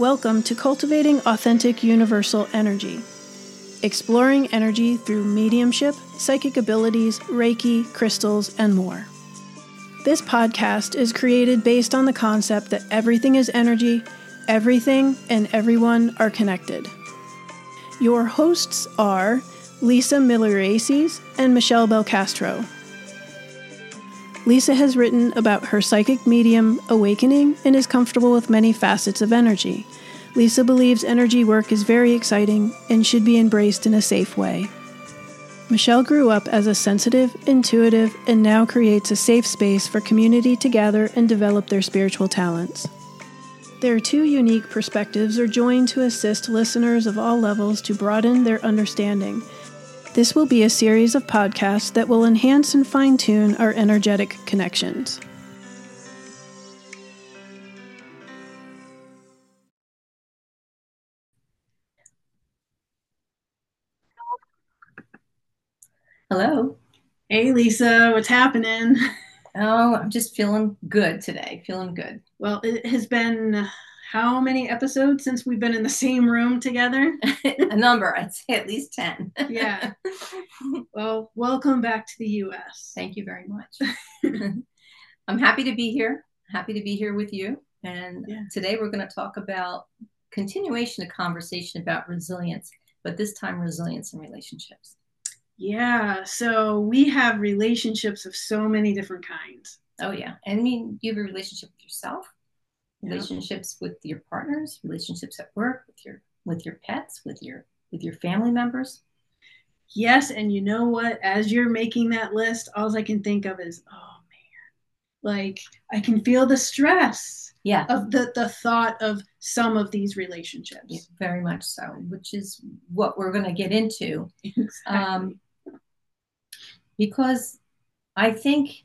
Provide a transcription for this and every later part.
Welcome to Cultivating Authentic Universal Energy, exploring energy through mediumship, psychic abilities, Reiki, crystals, and more. This podcast is created based on the concept that everything is energy, everything and everyone are connected. Your hosts are Lisa Miller-Aces and Michele Belcastro. Lisa has written about her psychic medium awakening and is comfortable with many facets of energy. Lisa believes energy work is very exciting and should be embraced in a safe way. Michele grew up as a sensitive, intuitive, and now creates a safe space for community to gather and develop their spiritual talents. Their two unique perspectives are joined to assist listeners of all levels to broaden their understanding this will be a series of podcasts that will enhance and fine tune our energetic connections. Hello. Hey, Lisa, what's happening? Oh, I'm just feeling good today. Feeling good. Well, it has been how many episodes since we've been in the same room together? a number, I'd say at least 10. yeah. Well, welcome back to the US. Thank you very much. I'm happy to be here. Happy to be here with you. And yeah. today we're going to talk about continuation of conversation about resilience, but this time resilience in relationships. Yeah. So we have relationships of so many different kinds. Oh, yeah. And I mean, you have a relationship with yourself, relationships with your partners, relationships at work, with your with your pets, with your with your family members. Yes, and you know what? As you're making that list, all I can think of is, oh man, like I can feel the stress. Yeah. Of the the thought of some of these relationships. Yeah, very much so, which is what we're going to get into. Exactly. Um, because I think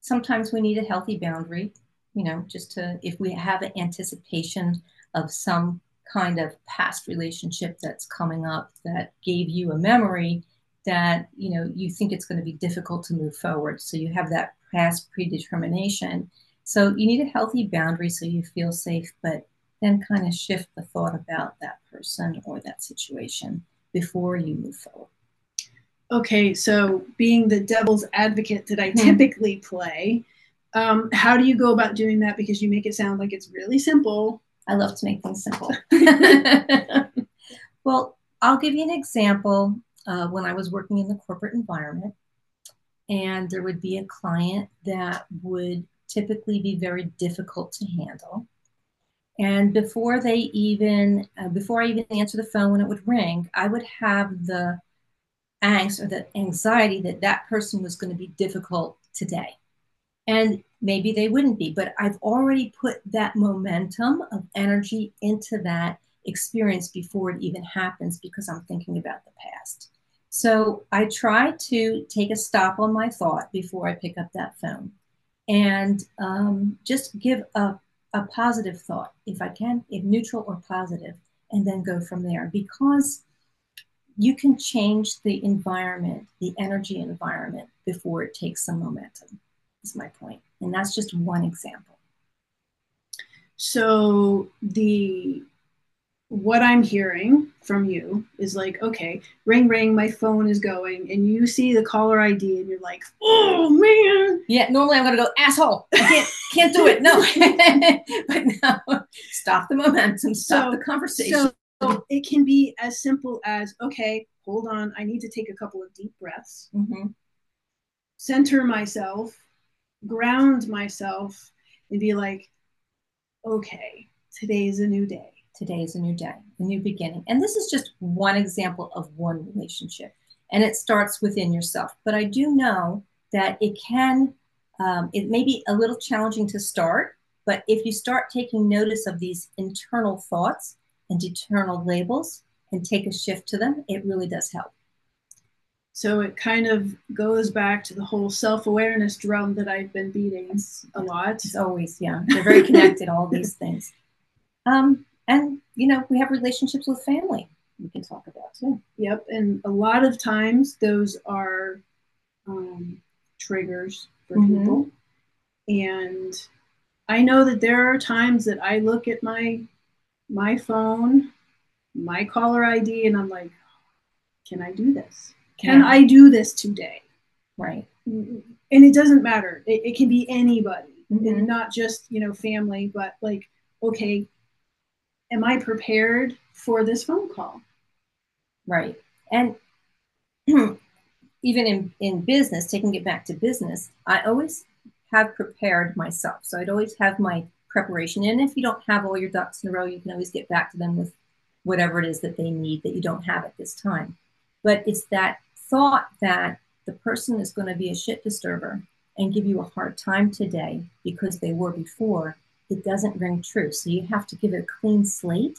sometimes we need a healthy boundary you know, just to, if we have an anticipation of some kind of past relationship that's coming up that gave you a memory that, you know, you think it's going to be difficult to move forward. So you have that past predetermination. So you need a healthy boundary so you feel safe, but then kind of shift the thought about that person or that situation before you move forward. Okay, so being the devil's advocate that I hmm. typically play, um, how do you go about doing that? Because you make it sound like it's really simple. I love to make things simple. well, I'll give you an example. Uh, when I was working in the corporate environment, and there would be a client that would typically be very difficult to handle. And before they even, uh, before I even answer the phone when it would ring, I would have the angst or the anxiety that that person was going to be difficult today. And maybe they wouldn't be, but I've already put that momentum of energy into that experience before it even happens because I'm thinking about the past. So I try to take a stop on my thought before I pick up that phone and um, just give a, a positive thought if I can, if neutral or positive, and then go from there because you can change the environment, the energy environment before it takes some momentum is my point. And that's just one example. So the what I'm hearing from you is like, okay, ring ring, my phone is going, and you see the caller ID and you're like, oh man. Yeah, normally I'm gonna go, asshole. I can't can't do it. No. but no, stop the momentum, stop so, the conversation. So it can be as simple as, okay, hold on, I need to take a couple of deep breaths, mm-hmm. center myself, ground myself and be like, okay, today is a new day. Today is a new day, a new beginning. And this is just one example of one relationship. And it starts within yourself. But I do know that it can, um, it may be a little challenging to start, but if you start taking notice of these internal thoughts and internal labels and take a shift to them, it really does help. So it kind of goes back to the whole self-awareness drum that I've been beating a lot. It's always, yeah, they're very connected, all these things. Um, and you know, we have relationships with family we can talk about too. Yep, and a lot of times those are um, triggers for mm-hmm. people. And I know that there are times that I look at my my phone, my caller ID, and I'm like, can I do this? Can I do this today? Right. And it doesn't matter. It, it can be anybody, Mhm. and not just you know family, but like, okay, am I prepared for this phone call? Right. And even in, in business, taking it back to business, I always have prepared myself. So I'd always have my preparation. And if you don't have all your ducks in a row, you can always get back to them with whatever it is that they need that you don't have at this time. But it's that thought that the person is going to be a shit disturber and give you a hard time today because they were before, it doesn't ring true. So you have to give it a clean slate,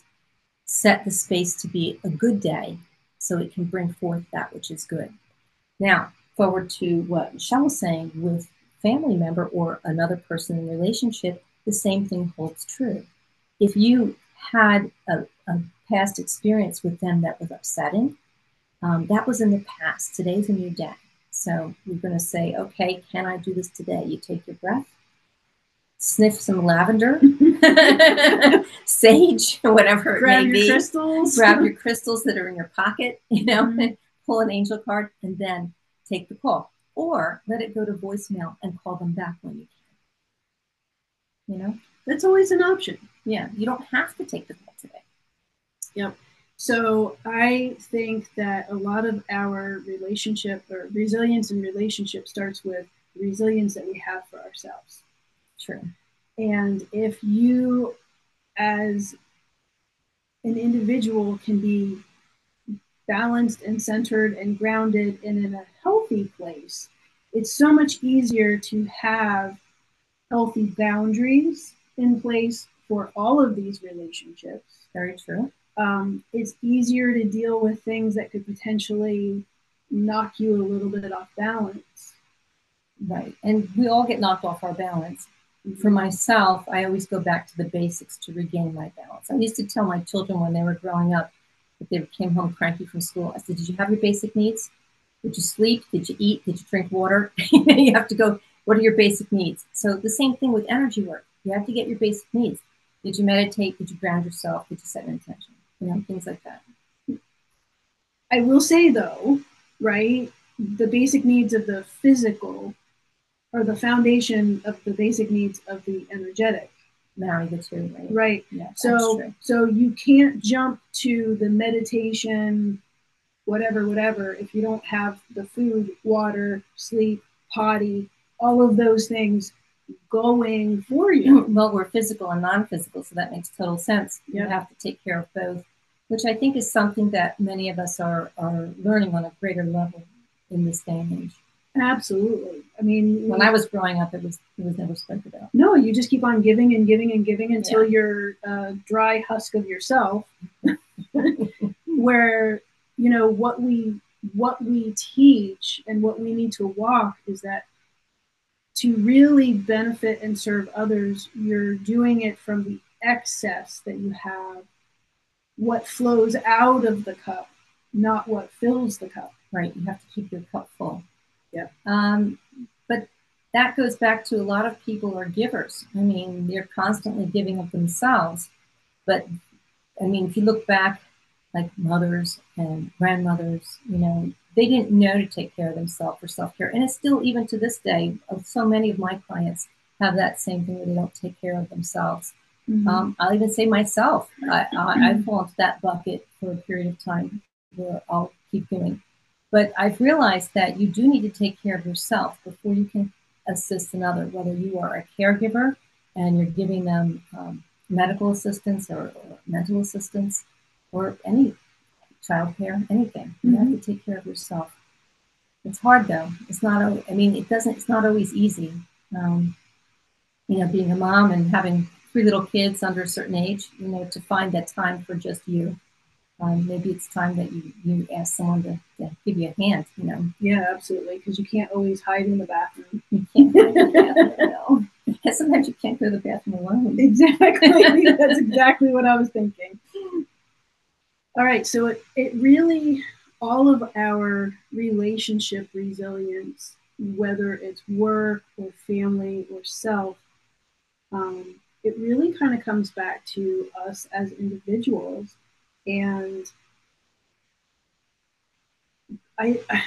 set the space to be a good day so it can bring forth that which is good. Now, forward to what Michele was saying with family member or another person in relationship, the same thing holds true. If you had a, a past experience with them that was upsetting, um, that was in the past. Today's a new day. So you're going to say, okay, can I do this today? You take your breath, sniff some lavender, sage, whatever it Grab may your crystals. grab your crystals that are in your pocket, you know, Mhm. and pull an angel card and then take the call. Or let it go to voicemail and call them back when you can. You know? That's always an option. Yeah, you don't have to take the call today. So I think that a lot of our relationship or resilience in relationship starts with resilience that we have for ourselves. True. And if you, as an individual, can be balanced and centered and grounded and in a healthy place, it's so much easier to have healthy boundaries in place for all of these relationships. Very true. Um, it's easier to deal with things that could potentially knock you a little bit off balance. Right. And we all get knocked off our balance. For myself, I always go back to the basics to regain my balance. I used to tell my children when they were growing up, if they came home cranky from school, I said, Did you have your basic needs? Did you sleep? Did you eat? Did you drink water? you have to go, What are your basic needs? So the same thing with energy work. You have to get your basic needs. Did you meditate? Did you ground yourself? Did you set an intention? You know, things like that. I will say though, right, the basic needs of the physical are the foundation of the basic needs of the energetic, Marry the two, right? right? Yeah, So so you can't jump to the meditation, whatever, whatever, if you don't have the food, water, sleep, potty, all of those things going for you. well, we're physical and non-physical, so that makes total sense. You have to take care of both, which I think is something that many of us are are learning on a greater level in this day and age. Absolutely. I mean, When I was growing up, it was it was never spoken about. no, you just keep on giving and giving and giving until you're a dry husk of yourself. Where you know what we what we teach and what we need to walk is that to really benefit and serve others, you're doing it from the excess that you have, what flows out of the cup, not what fills the cup. Right, you have to keep your cup full. Yeah. Um, but that goes back to a lot of people are givers. I mean, they're constantly giving of themselves. But I mean, if you look back, like mothers and grandmothers, you know, they didn't know to take care of themselves for self care. And it's still, even to this day, so many of my clients have that same thing where they don't take care of themselves. Um, I'll even say myself, I, I, I fall into that bucket for a period of time where I'll keep doing. But I've realized that you do need to take care of yourself before you can assist another, whether you are a caregiver and you're giving them um, medical assistance or, or mental assistance or any childcare, anything. You have to take care of yourself. It's hard though. It's not. I mean, it doesn't. It's not always easy. Um, you know, being a mom and having three little kids under a certain age. You know, to find that time for just you. Um, maybe it's time that you you ask someone to, to give you a hand. You know, Yeah, absolutely. Because you can't always hide in the bathroom. you can't go to the bathroom. And sometimes you can't go to the bathroom alone. Exactly. That's exactly what I was thinking. All right. So it, it really, all of our relationship resilience, whether it's work or family or self, um, it really kind of comes back to us as individuals and I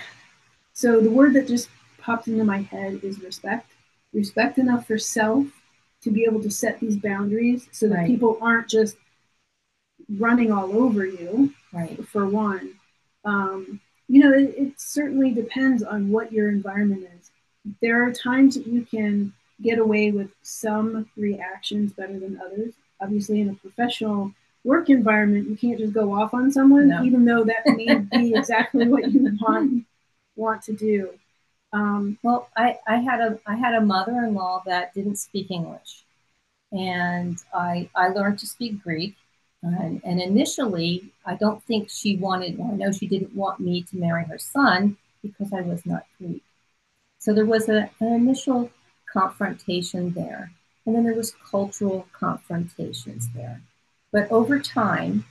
so the word that just popped into my head is respect respect enough for self to be able to set these boundaries so that right. people aren't just running all over you right for one um, you know it, it certainly depends on what your environment is there are times that you can get away with some reactions better than others. Obviously, in a professional work environment, you can't just go off on someone, no. even though that may be exactly what you want want to do. Um, well, I, I had a I had a mother-in-law that didn't speak English, and I I learned to speak Greek. And, and initially, I don't think she wanted. I know she didn't want me to marry her son because I was not Greek. So there was a, an initial confrontation there. And then there was cultural confrontations there. But over time,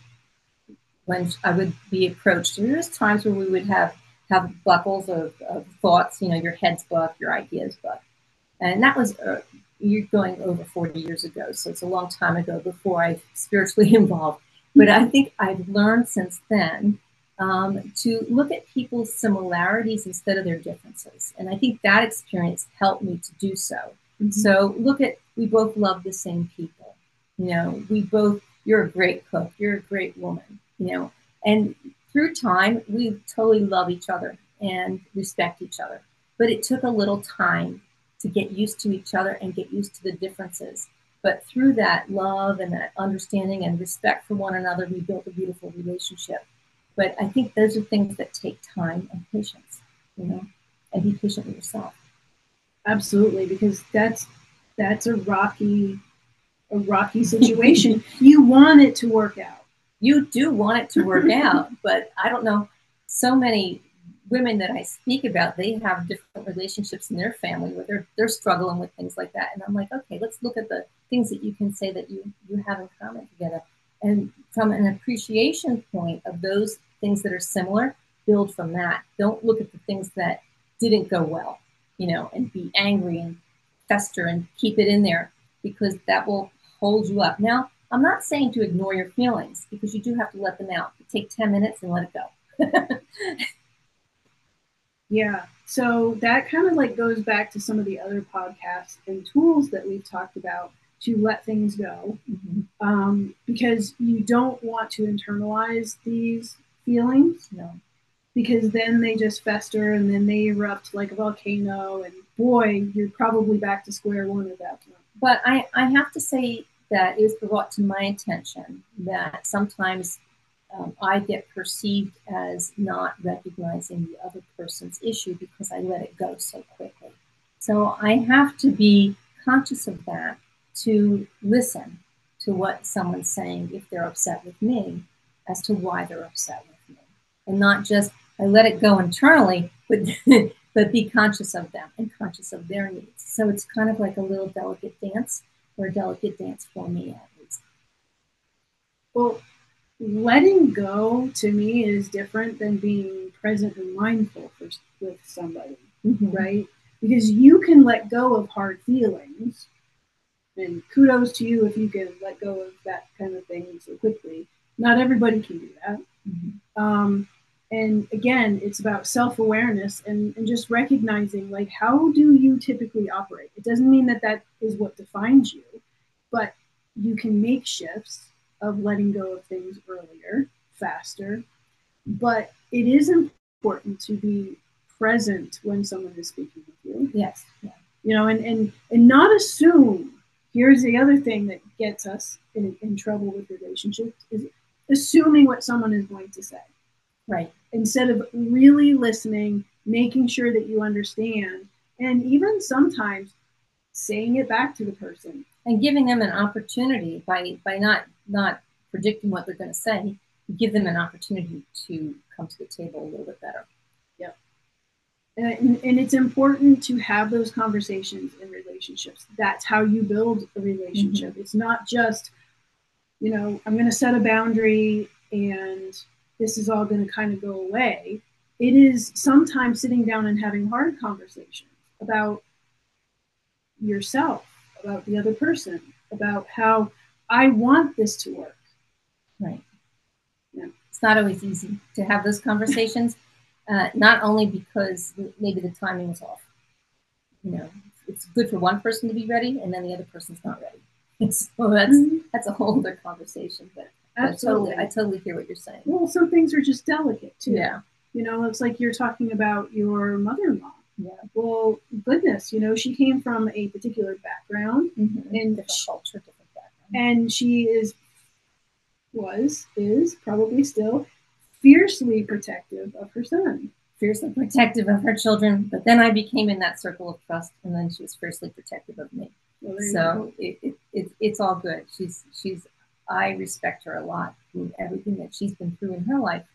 when I would be approached, there was times where we would have have buckles of, of thoughts, you know, your head's buck, your ideas buck. And that was, uh, you're going over 40 years ago. So it's a long time ago before I spiritually involved. But I think I've learned since then um, to look at people's similarities instead of their differences. And I think that experience helped me to do so. Mm-hmm. So look at, we both love the same people. You know, we both, you're a great cook, you're a great woman, you know, and through time, we totally love each other and respect each other. But it took a little time to get used to each other and get used to the differences. But through that love and that understanding and respect for one another, we built a beautiful relationship. But I think those are things that take time and patience, you know, and be patient with yourself. Absolutely, because that's that's a rocky a rocky situation. you want it to work out. You do want it to work out, but I don't know. So many women that I speak about, they have different relationships in their family where they're they're struggling with things like that. And I'm like, okay, let's look at the things that you can say that you you have in common together. And from an appreciation point of those things that are similar, build from that. Don't look at the things that didn't go well, you know, and be angry and fester and keep it in there because that will hold you up. Now, I'm not saying to ignore your feelings because you do have to let them out. Take 10 minutes and let it go. yeah. So that kind of like goes back to some of the other podcasts and tools that we've talked about to let things go mm-hmm. um, because you don't want to internalize these feelings. No. Because then they just fester and then they erupt like a volcano, and boy, you're probably back to square one at that point. But I, I have to say that it was brought to my attention that sometimes um, I get perceived as not recognizing the other person's issue because I let it go so quickly. So I have to be conscious of that to listen to what someone's saying if they're upset with me as to why they're upset with me. And not just I let it go internally, but but be conscious of them and conscious of their needs. So it's kind of like a little delicate dance, or a delicate dance for me at least. Well, letting go to me is different than being present and mindful for, with somebody, mm-hmm. right? Because you can let go of hard feelings and kudos to you if you can let go of that kind of thing so quickly. Not everybody can do that. Mm-hmm. Um, and again, it's about self awareness and, and just recognizing like, how do you typically operate? It doesn't mean that that is what defines you, but you can make shifts of letting go of things earlier, faster. But it is important to be present when someone is speaking with you. Yes. Yeah. You know, and, and, and not assume here's the other thing that gets us in, in trouble with relationships is assuming what someone is going to say right instead of really listening making sure that you understand and even sometimes saying it back to the person and giving them an opportunity by by not not predicting what they're going to say give them an opportunity to come to the table a little bit better. And, and, it's important to have those conversations in relationships. That's how you build a relationship. Mm-hmm. it's not just you know i'm going to set a boundary and this is all going to kind of go away. It is sometimes sitting down and having hard conversations about yourself about the other person about how I want this to work. Right. Yeah. It's not always easy to have those conversations, uh, not only because maybe the timing is off. You know, it's good for one person to be ready, and then the other person's not ready. so that's mm-hmm. that's a whole other conversation. But Absolutely. I totally, I totally hear what you're saying. Well, some things are just delicate too. Yeah. You know, it's like you're talking about your mother-in-law. Yeah. Well, goodness, you know, she came from a particular background mm-hmm. and different culture. And she is was, is, probably still fiercely protective of her son. Fiercely protective of her children. But then I became in that circle of trust and then she was fiercely protective of me. Well, so it, it, it, it's all good. She's she's I respect her a lot in everything that she's been through in her life.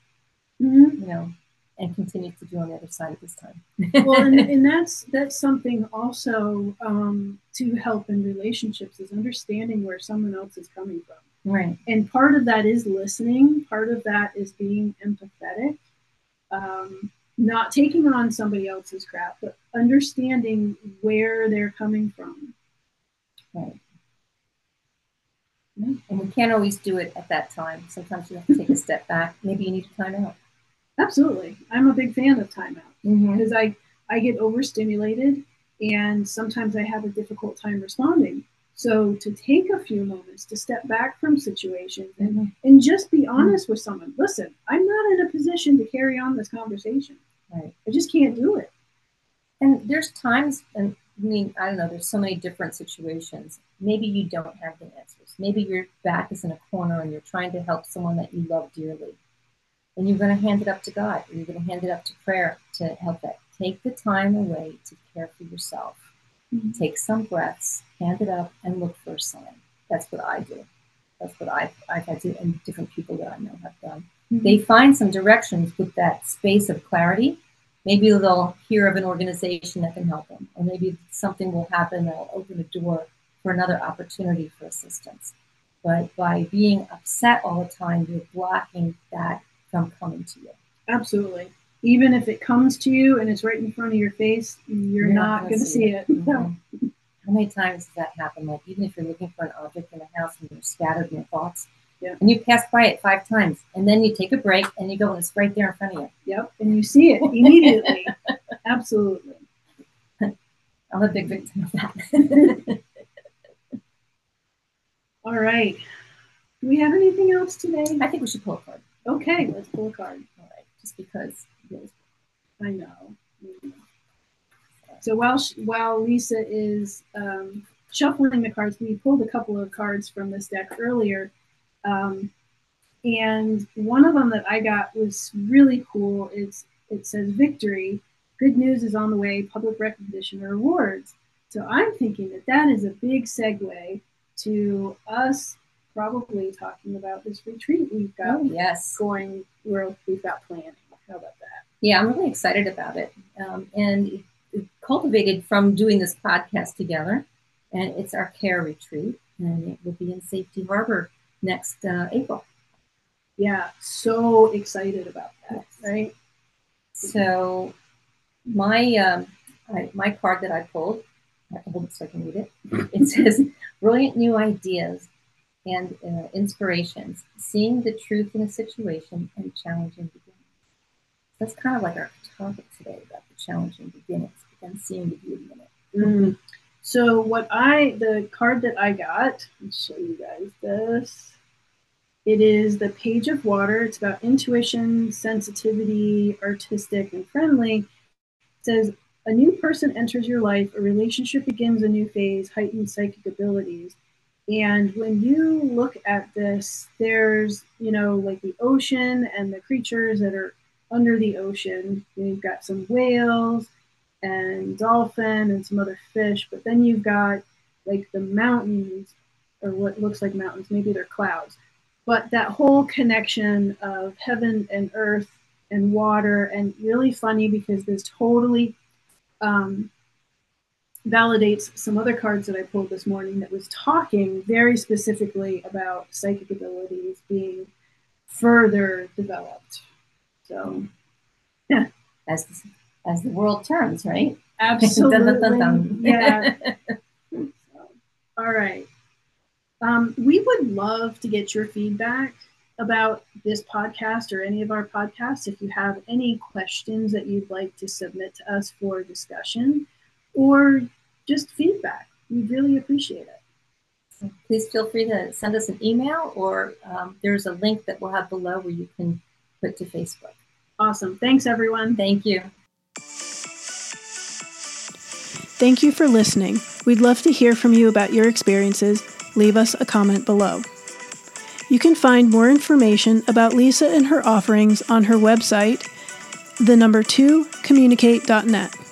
Mm-hmm. You know, and continue to do on the other side of this time. well, and, and, that's that's something also um, to help in relationships is understanding where someone else is coming from. Right. And part of that is listening. Part of that is being empathetic, um, not taking on somebody else's crap, but understanding where they're coming from. Right. And we can't always do it at that time. Sometimes you have to take a step back. Maybe you need to time out. Absolutely. I'm a big fan of timeout mm-hmm. because I, I get overstimulated and sometimes I have a difficult time responding. So to take a few moments to step back from situations and, mm-hmm. and just be honest mm-hmm. with someone. Listen, I'm not in a position to carry on this conversation. Right. I just can't do it. And there's times, and I mean, I don't know, there's so many different situations. Maybe you don't have the answers. Maybe your back is in a corner and you're trying to help someone that you love dearly then you're going to hand it up to God. You're going to hand it up to prayer to help that. Take the time away to care for yourself. Mm-hmm. Take some breaths, hand it up, and look for a sign. That's what I do. That's what I've, I've had to, and different people that I know have done. Mm-hmm. They find some directions with that space of clarity. Maybe they'll hear of an organization that can help them, or maybe something will happen that will open a door for another opportunity for assistance. But by being upset all the time, you're blocking that from coming to you. Absolutely. Even if it comes to you and it's right in front of your face, you're, you're not, going to see it. it. Mm-hmm. How many times does that happen? Like even if you're looking for an object in a house and you're scattered in your thoughts, yeah. and you pass by it five times, and then you take a break and you go and it's right there in front of you. Yep, and you see it immediately. Absolutely. I'm a big victim of that. All right. Do we have anything else today? I think we should pull a card. Okay, let's pull a card. All right, just because. I know. So while while Lisa is um, shuffling the cards, we pulled a couple of cards from this deck earlier, um, and one of them that I got was really cool. It's it says victory. Good news is on the way. Public recognition or awards. So I'm thinking that that is a big segue to us probably talking about this retreat we've got oh, yes. going where we've got planning. How about that? Yeah, I'm really excited about it. Um, and it, cultivated from doing this podcast together. And it's our care retreat. And it will be in Safety Harbor next uh, April. Yeah, so excited about that, yes. right? So my um, I, my card that I pulled, I have to hold it so I can read it. It says, "Brilliant new ideas and uh, inspirations, seeing the truth in a situation and challenging beginnings. That's kind of like our topic today about the challenging beginnings, then seeing the beauty in it. Mm-hmm. So, what I, the card that I got, I'll show you guys this. It is the Page of Water. It's about intuition, sensitivity, artistic, and friendly. It says, a new person enters your life, a relationship begins a new phase, heightened psychic abilities. And when you look at this, there's, you know, like the ocean and the creatures that are under the ocean. You've got some whales and dolphin and some other fish, but then you've got like the mountains or what looks like mountains, maybe they're clouds. But that whole connection of heaven and earth and water, and really funny because this totally um, validates some other cards that I pulled this morning that was talking very specifically about psychic abilities being further developed. So, yeah, as as the world turns, right? Absolutely. dun, dun, dun, yeah. so, all right. Um, we would love to get your feedback about this podcast or any of our podcasts. If you have any questions that you'd like to submit to us for discussion or just feedback, we'd really appreciate it. So please feel free to send us an email or um, there's a link that we'll have below where you can put to Facebook. Awesome. Thanks, everyone. Thank you. Thank you for listening. We'd love to hear from you about your experiences. Leave us a comment below. You can find more information about Lisa and her offerings on her website, the number 2 communicate.net.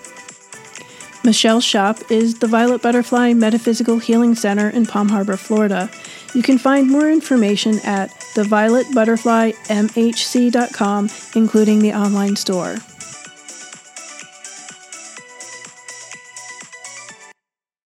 Michele's shop is the Violet Butterfly Metaphysical Healing Center in Palm Harbor, Florida. You can find more information at thevioletbutterflymhc.com, including the online store.